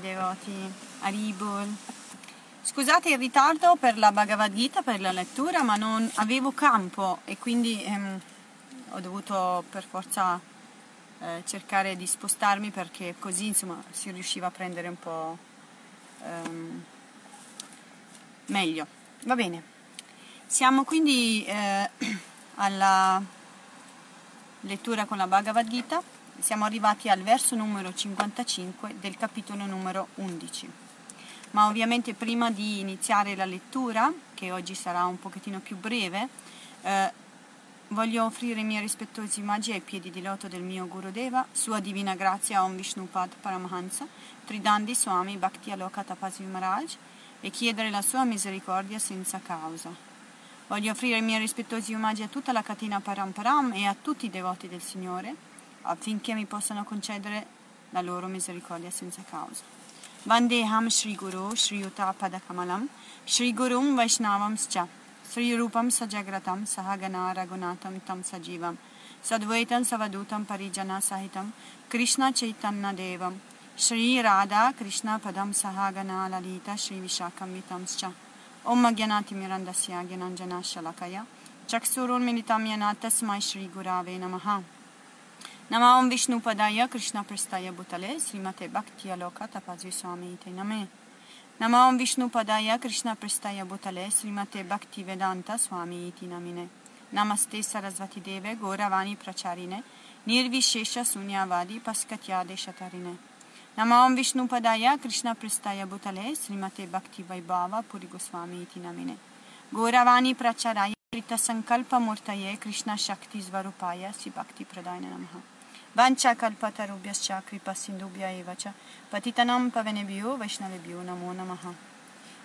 devoti Aribol. Scusate il ritardo per la Bhagavad Gita, per la lettura, ma non avevo campo e quindi ehm, ho dovuto per forza eh, cercare di spostarmi perché così insomma si riusciva a prendere un po' ehm, meglio. Va bene. Siamo quindi eh, alla lettura con la Bhagavad Gita siamo arrivati al verso numero 55 del capitolo numero 11. Ma ovviamente prima di iniziare la lettura, che oggi sarà un pochettino più breve, eh, voglio offrire i miei rispettosi omaggi ai piedi di loto del mio Gurudeva, Sua Divina Grazia Om Vishnupad Paramahansa, Tridandi Swami Bhakti Aloka Tapasi Maharaj e chiedere la sua misericordia senza causa. Voglio offrire i miei rispettosi omaggi a tutta la catena Paramparam e a tutti i devoti del Signore, affinché mi possano concedere la loro misericordia senza causa. Vandeham Shri Guru Shri Yuta Padakamalam Shri Gurum Vaishnavam Scha Sri Rupam Sajagratam Sahagana Ragunatam Tam Sajivam Sadvaitam Savadutam Parijana Sahitam Krishna Chaitanya Devam Shri Radha Krishna Padam Sahagana Lalita Shri Vishakam Vitam Scha Om Gyanati Mirandasya Gyananjana Shalakaya Chaksurul Militam Yana Tasmai Shri Gurave Namaha नमाम विष्णु पदाय कृष्ण प्रस्ताय भूतले श्रीमते भक्ति अलोक तपाजी स्वामी ते नमे नमाम विष्णु पदाय कृष्ण प्रस्ताय भूतले श्रीमते भक्ति वेदांत स्वामी इति नमिने नमस्ते सरस्वती देवे गौरवाणी प्रचारिणे निर्विशेष शून्यवादी पस्कत्यादेशतरिणे नमाम विष्णु पदाय कृष्ण प्रस्ताय भूतले श्रीमते भक्ति वैभाव पुरी गोस्वामी इति नमिने गौरवाणी प्रचाराय संकल्पमूर्तये कृष्ण शक्ति स्वरूपाय श्री भक्ति प्रदाय नमः वाञ्छाकल्पतरुभ्यश्च कृपसिन्धुभ्य एव च पतितनं पवनेभ्यो वैष्णवेभ्यो नमो नमः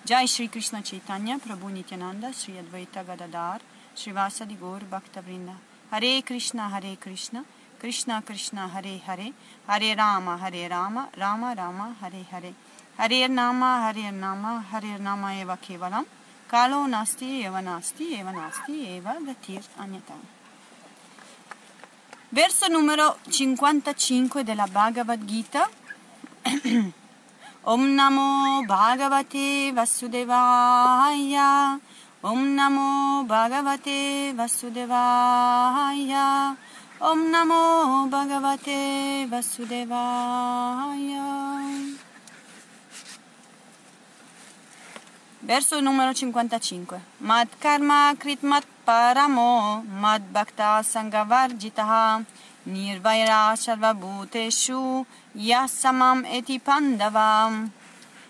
जय श्री कृष्ण चैतन्य प्रभु नित्यानंद श्री अद्वैत गदाधार श्रीवासदि गौर भक्तवृंद हरे कृष्णा हरे कृष्णा कृष्णा कृष्णा हरे हरे हरे राम हरे राम राम राम हरे हरे हरे नाम हरे नाम हरे नाम एव केवलं कालो नास्ति एव नास्ति एव नास्ति एव गतिर् अन्यतम् Verso numero 55 della Bhagavad Gita. Om Namo Bhagavate Vasudevaya. Om Namo Bhagavate Vasudevaya. Om Namo Bhagavate Vasudevaya. Verso numero 55. Mad karma kritmat paramo mad bhakta sangavarjitaha nirvaira sarvabhuteshu yasamam eti pandavam.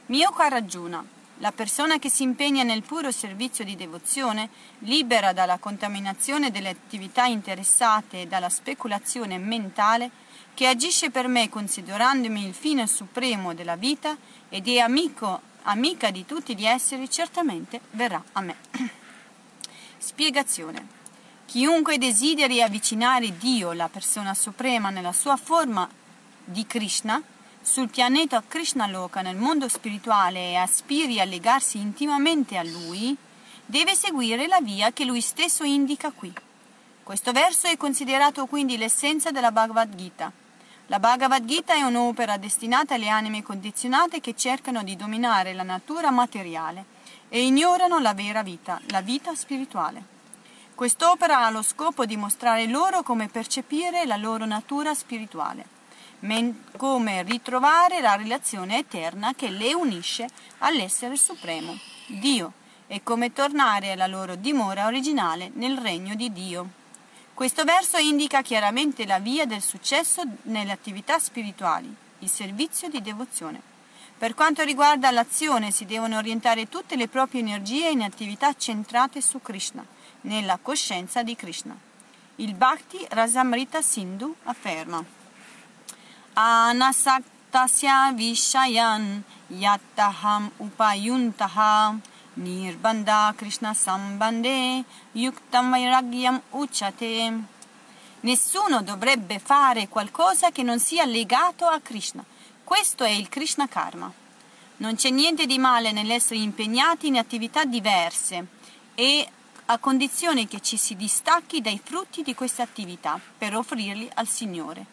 Mio caro Arjuna, la persona che si impegna nel puro servizio di devozione, libera dalla contaminazione delle attività interessate e dalla speculazione mentale, che agisce per me considerandomi il fine supremo della vita ed è amico amica di tutti gli esseri, certamente verrà a me. Spiegazione. Chiunque desideri avvicinare Dio, la persona suprema, nella sua forma di Krishna, sul pianeta Krishna Loka, nel mondo spirituale e aspiri a legarsi intimamente a Lui, deve seguire la via che Lui stesso indica qui. Questo verso è considerato quindi l'essenza della Bhagavad Gita la Bhagavad Gita è un'opera destinata alle anime condizionate che cercano di dominare la natura materiale e ignorano la vera vita, la vita spirituale. Quest'opera ha lo scopo di mostrare loro come percepire la loro natura spirituale, come ritrovare la relazione eterna che le unisce all'essere supremo, Dio, e come tornare alla loro dimora originale nel regno di Dio. Questo verso indica chiaramente la via del successo nelle attività spirituali, il servizio di devozione. Per quanto riguarda l'azione, si devono orientare tutte le proprie energie in attività centrate su Krishna, nella coscienza di Krishna. Il Bhakti Rasamrita Sindhu afferma Anasaktasya Vishayan Yattaham Upayuntaha Nirbanda Krishna Sambande Yuktam Vairagyam Uchate. Nessuno dovrebbe fare qualcosa che non sia legato a Krishna. Questo è il Krishna Karma. Non c'è niente di male nell'essere impegnati in attività diverse e a condizione che ci si distacchi dai frutti di queste attività per offrirli al Signore.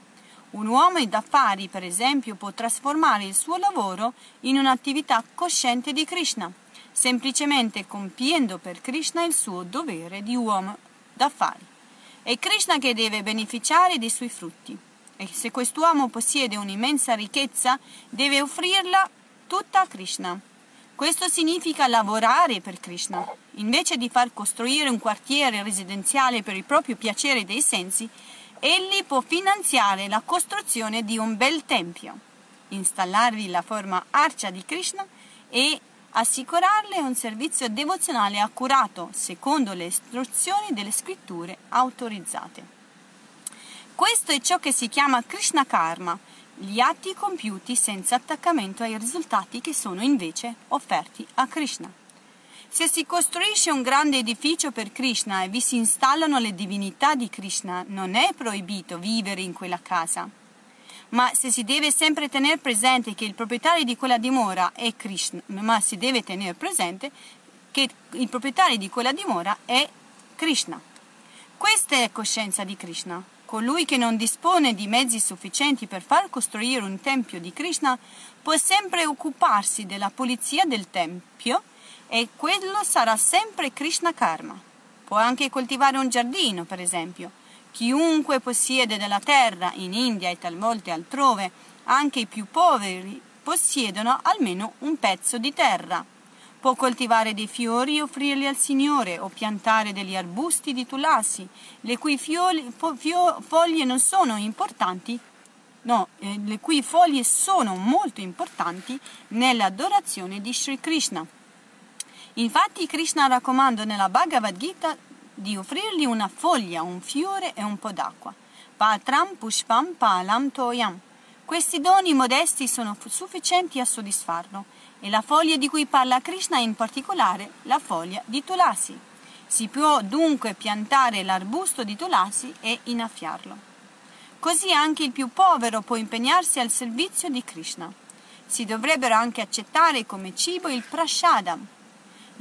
Un uomo d'affari, per esempio, può trasformare il suo lavoro in un'attività cosciente di Krishna, semplicemente compiendo per Krishna il suo dovere di uomo d'affari. È Krishna che deve beneficiare dei suoi frutti. E se quest'uomo possiede un'immensa ricchezza, deve offrirla tutta a Krishna. Questo significa lavorare per Krishna. Invece di far costruire un quartiere residenziale per il proprio piacere dei sensi, egli può finanziare la costruzione di un bel tempio, installarvi la forma arcia di Krishna e assicurarle un servizio devozionale accurato secondo le istruzioni delle scritture autorizzate. Questo è ciò che si chiama Krishna Karma, gli atti compiuti senza attaccamento ai risultati che sono invece offerti a Krishna. Se si costruisce un grande edificio per Krishna e vi si installano le divinità di Krishna, non è proibito vivere in quella casa. Ma se si deve sempre tenere presente che il proprietario di quella dimora è Krishna, ma si deve tenere presente che il proprietario di quella dimora è Krishna. Questa è coscienza di Krishna. Colui che non dispone di mezzi sufficienti per far costruire un tempio di Krishna può sempre occuparsi della pulizia del tempio e quello sarà sempre Krishna Karma. Può anche coltivare un giardino, per esempio. Chiunque possiede della terra in India e talvolta altrove, anche i più poveri, possiedono almeno un pezzo di terra. Può coltivare dei fiori e offrirli al Signore o piantare degli arbusti di tulasi, le cui fioli, fo, fio, foglie non sono importanti, no, eh, le cui foglie sono molto importanti nell'adorazione di Sri Krishna. Infatti Krishna raccomanda nella Bhagavad Gita di offrirgli una foglia, un fiore e un po' d'acqua. Patram pushpam palam toyam. Questi doni modesti sono sufficienti a soddisfarlo e la foglia di cui parla Krishna è in particolare la foglia di Tulasi. Si può dunque piantare l'arbusto di Tulasi e innaffiarlo. Così anche il più povero può impegnarsi al servizio di Krishna. Si dovrebbero anche accettare come cibo il prashadam,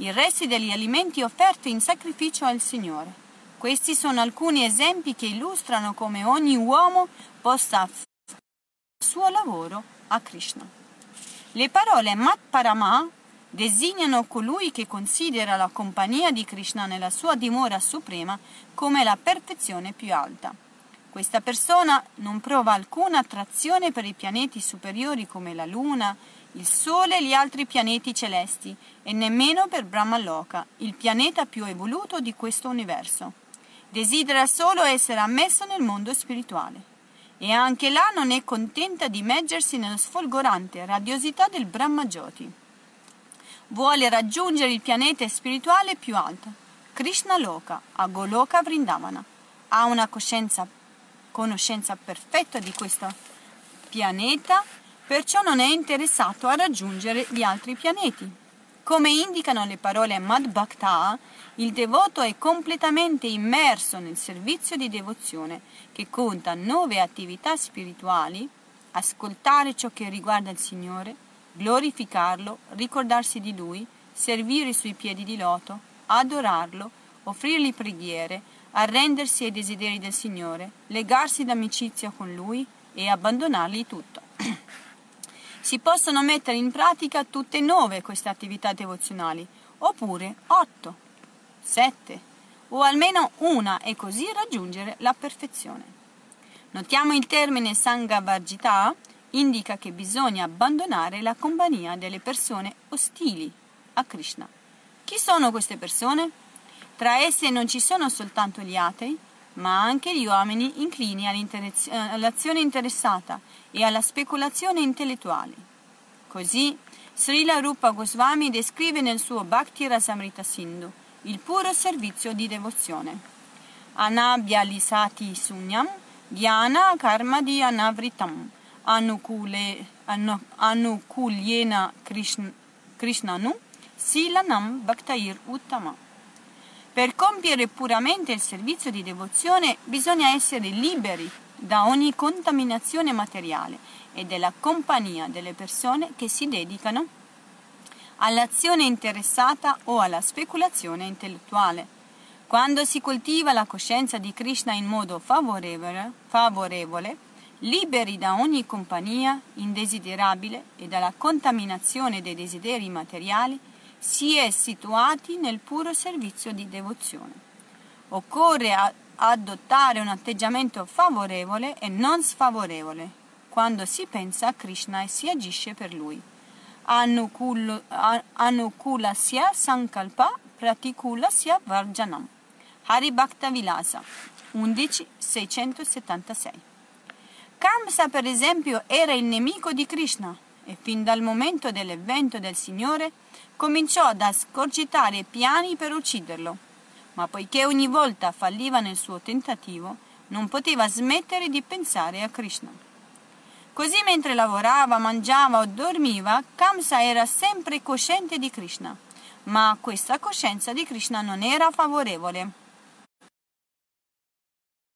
i resti degli alimenti offerti in sacrificio al Signore. Questi sono alcuni esempi che illustrano come ogni uomo possa fare il suo lavoro a Krishna. Le parole Mat Parama designano colui che considera la compagnia di Krishna nella sua dimora suprema come la perfezione più alta. Questa persona non prova alcuna attrazione per i pianeti superiori come la Luna, il Sole e gli altri pianeti celesti e nemmeno per Brahmaloka, il pianeta più evoluto di questo universo. Desidera solo essere ammesso nel mondo spirituale. E anche là non è contenta di immergersi nella sfolgorante radiosità del Brahma Jyoti. Vuole raggiungere il pianeta spirituale più alto, Krishna Loka, a Goloka Vrindavana. Ha una conoscenza perfetta di questo pianeta perciò non è interessato a raggiungere gli altri pianeti. Come indicano le parole Mad Bhakta, il devoto è completamente immerso nel servizio di devozione, che conta nove attività spirituali, ascoltare ciò che riguarda il Signore, glorificarlo, ricordarsi di Lui, servire i suoi piedi di loto, adorarlo, offrirgli preghiere, arrendersi ai desideri del Signore, legarsi d'amicizia con Lui e abbandonargli tutto. Si possono mettere in pratica tutte e nove queste attività devozionali, oppure otto, sette, o almeno una e così raggiungere la perfezione. Notiamo il termine Sanghavajita indica che bisogna abbandonare la compagnia delle persone ostili a Krishna. Chi sono queste persone? Tra esse non ci sono soltanto gli atei, ma anche gli uomini inclini all'azione interessata e alla speculazione intellettuale. Così Srila Rupa Goswami descrive nel suo Bhakti Rasamrita Sindhu il puro servizio di devozione. Anabhya lisati sunyam dhyana karma di anavritam anukule, anu, anukulyena krishn, krishnanu silanam bhaktair uttama. Per compiere puramente il servizio di devozione bisogna essere liberi da ogni contaminazione materiale e della compagnia delle persone che si dedicano all'azione interessata o alla speculazione intellettuale. Quando si coltiva la coscienza di Krishna in modo favorevole, favorevole liberi da ogni compagnia indesiderabile e dalla contaminazione dei desideri materiali, si è situati nel puro servizio di devozione. Occorre adottare un atteggiamento favorevole e non sfavorevole quando si pensa a Krishna e si agisce per lui. Anukulasya Sankalpa Pratikulasya Varjanam. Hari Bhakta Vilasa 11676 Kamsa, per esempio, era il nemico di Krishna e fin dal momento dell'evento del Signore cominciò ad ascogitare piani per ucciderlo. Ma poiché ogni volta falliva nel suo tentativo, non poteva smettere di pensare a Krishna. Così mentre lavorava, mangiava o dormiva, Kamsa era sempre cosciente di Krishna, ma questa coscienza di Krishna non era favorevole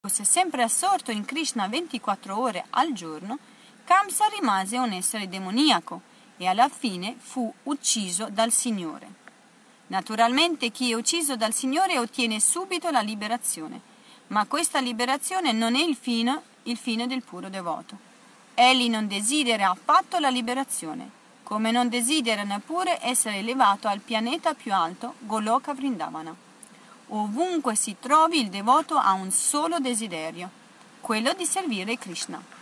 fosse sempre assorto in Krishna 24 ore al giorno, Kamsa rimase un essere demoniaco e alla fine fu ucciso dal Signore. Naturalmente chi è ucciso dal Signore ottiene subito la liberazione, ma questa liberazione non è il fine, il fine del puro devoto. Egli non desidera affatto la liberazione, come non desidera neppure essere elevato al pianeta più alto, Goloka Vrindavana. Ovunque si trovi il devoto ha un solo desiderio, quello di servire Krishna.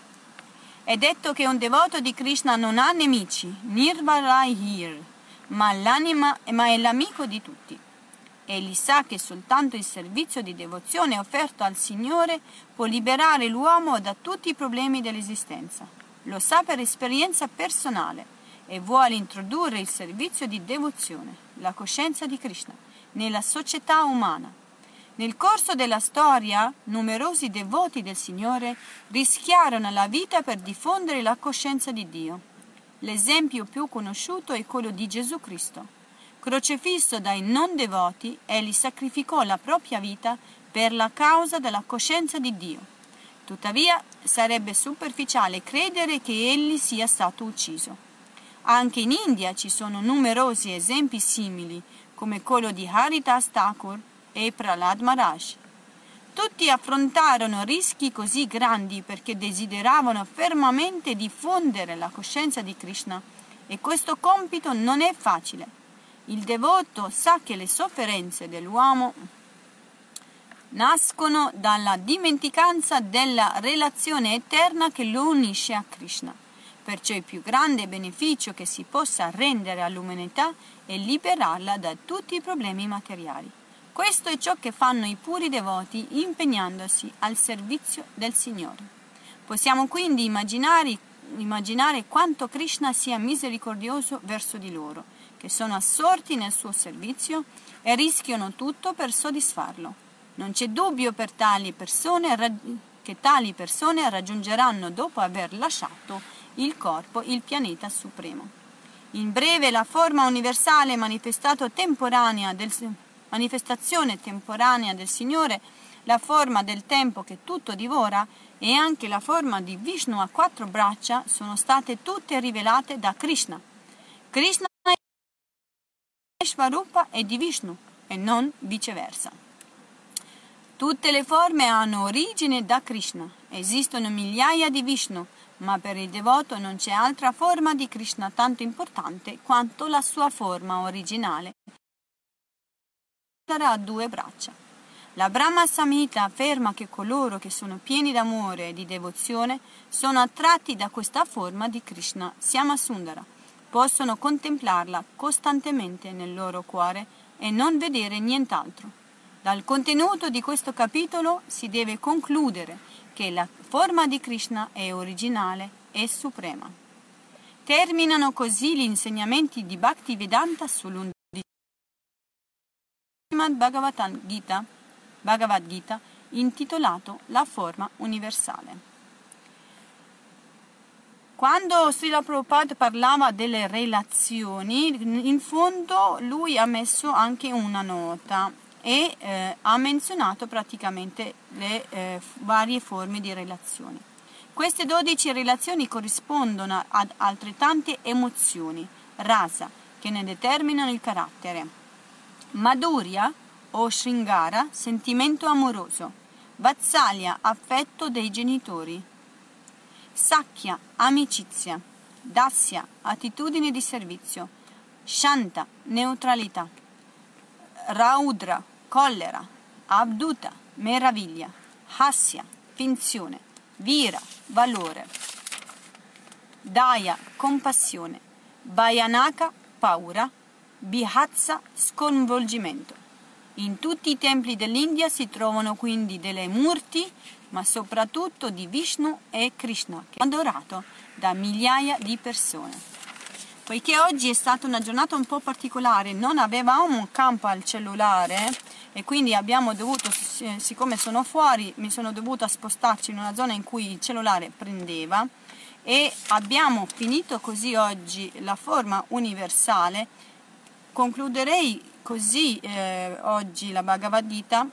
È detto che un devoto di Krishna non ha nemici, nirvarahir, ma ma è l'amico di tutti. Egli sa che soltanto il servizio di devozione offerto al Signore può liberare l'uomo da tutti i problemi dell'esistenza. Lo sa per esperienza personale e vuole introdurre il servizio di devozione, la coscienza di Krishna nella società umana. Nel corso della storia, numerosi devoti del Signore rischiarono la vita per diffondere la coscienza di Dio. L'esempio più conosciuto è quello di Gesù Cristo. Crocefisso dai non devoti, egli sacrificò la propria vita per la causa della coscienza di Dio. Tuttavia, sarebbe superficiale credere che egli sia stato ucciso. Anche in India ci sono numerosi esempi simili come quello di Haridas Thakur e Prahlad Maharaj. Tutti affrontarono rischi così grandi perché desideravano fermamente diffondere la coscienza di Krishna e questo compito non è facile. Il devoto sa che le sofferenze dell'uomo nascono dalla dimenticanza della relazione eterna che lo unisce a Krishna. Perciò il più grande beneficio che si possa rendere all'umanità è liberarla da tutti i problemi materiali. Questo è ciò che fanno i puri devoti impegnandosi al servizio del Signore. Possiamo quindi immaginare, immaginare quanto Krishna sia misericordioso verso di loro, che sono assorti nel suo servizio e rischiano tutto per soddisfarlo. Non c'è dubbio per tali persone che tali persone raggiungeranno dopo aver lasciato il corpo, il pianeta supremo. In breve, la forma universale temporanea del, manifestazione temporanea del Signore, la forma del tempo che tutto divora e anche la forma di Vishnu a quattro braccia sono state tutte rivelate da Krishna. Krishna è Svarupa e di Vishnu e non viceversa. Tutte le forme hanno origine da Krishna. Esistono migliaia di Vishnu, ma per il devoto non c'è altra forma di Krishna tanto importante quanto la sua forma originale. Sarà due braccia. La Brahma Samhita afferma che coloro che sono pieni d'amore e di devozione sono attratti da questa forma di Krishna Siama Sundara, possono contemplarla costantemente nel loro cuore e non vedere nient'altro. Dal contenuto di questo capitolo si deve concludere che la forma di Krishna è originale e suprema. Terminano così gli insegnamenti di Bhaktivedanta sull'undicesimo Bhagavad Gita, Bhagavad Gita intitolato La forma universale. Quando Srila Prabhupada parlava delle relazioni, in fondo lui ha messo anche una nota e eh, ha menzionato praticamente le eh, varie forme di relazioni. Queste 12 relazioni corrispondono ad altrettante emozioni, rasa, che ne determinano il carattere. Madhurya o Shringara, sentimento amoroso. Vatsalya, affetto dei genitori. Sakya, amicizia. Dasya, attitudine di servizio. Shanta, neutralità. Raudra, collera. Abduta, meraviglia. Hasya, finzione. Vira, valore. Daya, compassione. Bhayanaka, paura. Bihatsa, sconvolgimento. In tutti i templi dell'India si trovano quindi delle murti, ma soprattutto di Vishnu e Krishna, che è adorato da migliaia di persone. Poiché oggi è stata una giornata un po' particolare, non avevamo un campo al cellulare e quindi abbiamo dovuto, siccome sono fuori, mi sono dovuta spostarci in una zona in cui il cellulare prendeva e abbiamo finito così oggi la forma universale. Concluderei così eh, oggi la Bhagavad Gita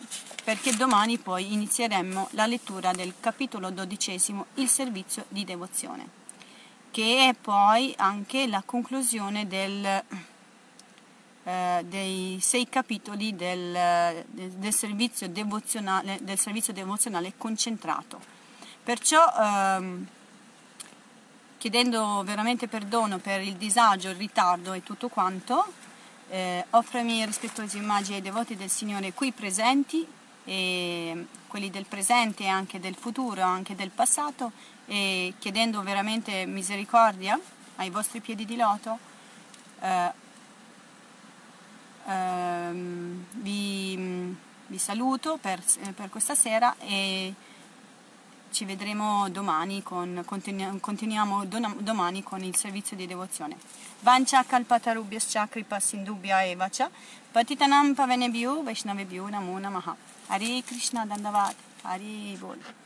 perché domani poi inizieremo la lettura del capitolo dodicesimo, il servizio di devozione, che è poi anche la conclusione del, eh, dei sei capitoli del, del, servizio del, servizio devozionale, concentrato. Perciò ehm, chiedendo veramente perdono per il disagio, il ritardo e tutto quanto, eh, offro rispettosi omaggi ai devoti del Signore qui presenti, e quelli del presente e anche del futuro, anche del passato, e chiedendo veramente misericordia ai vostri piedi di loto. Eh, ehm, vi, vi, saluto per, per questa sera e ci vedremo domani con, continuiamo domani con il servizio di devozione. Vancha kalpatarubhyascha kripa sindubhya evacha patitanam pavanebhyo vaishnavebhyo namo namaha. Hare Krishna Dandavat. Hare Bol.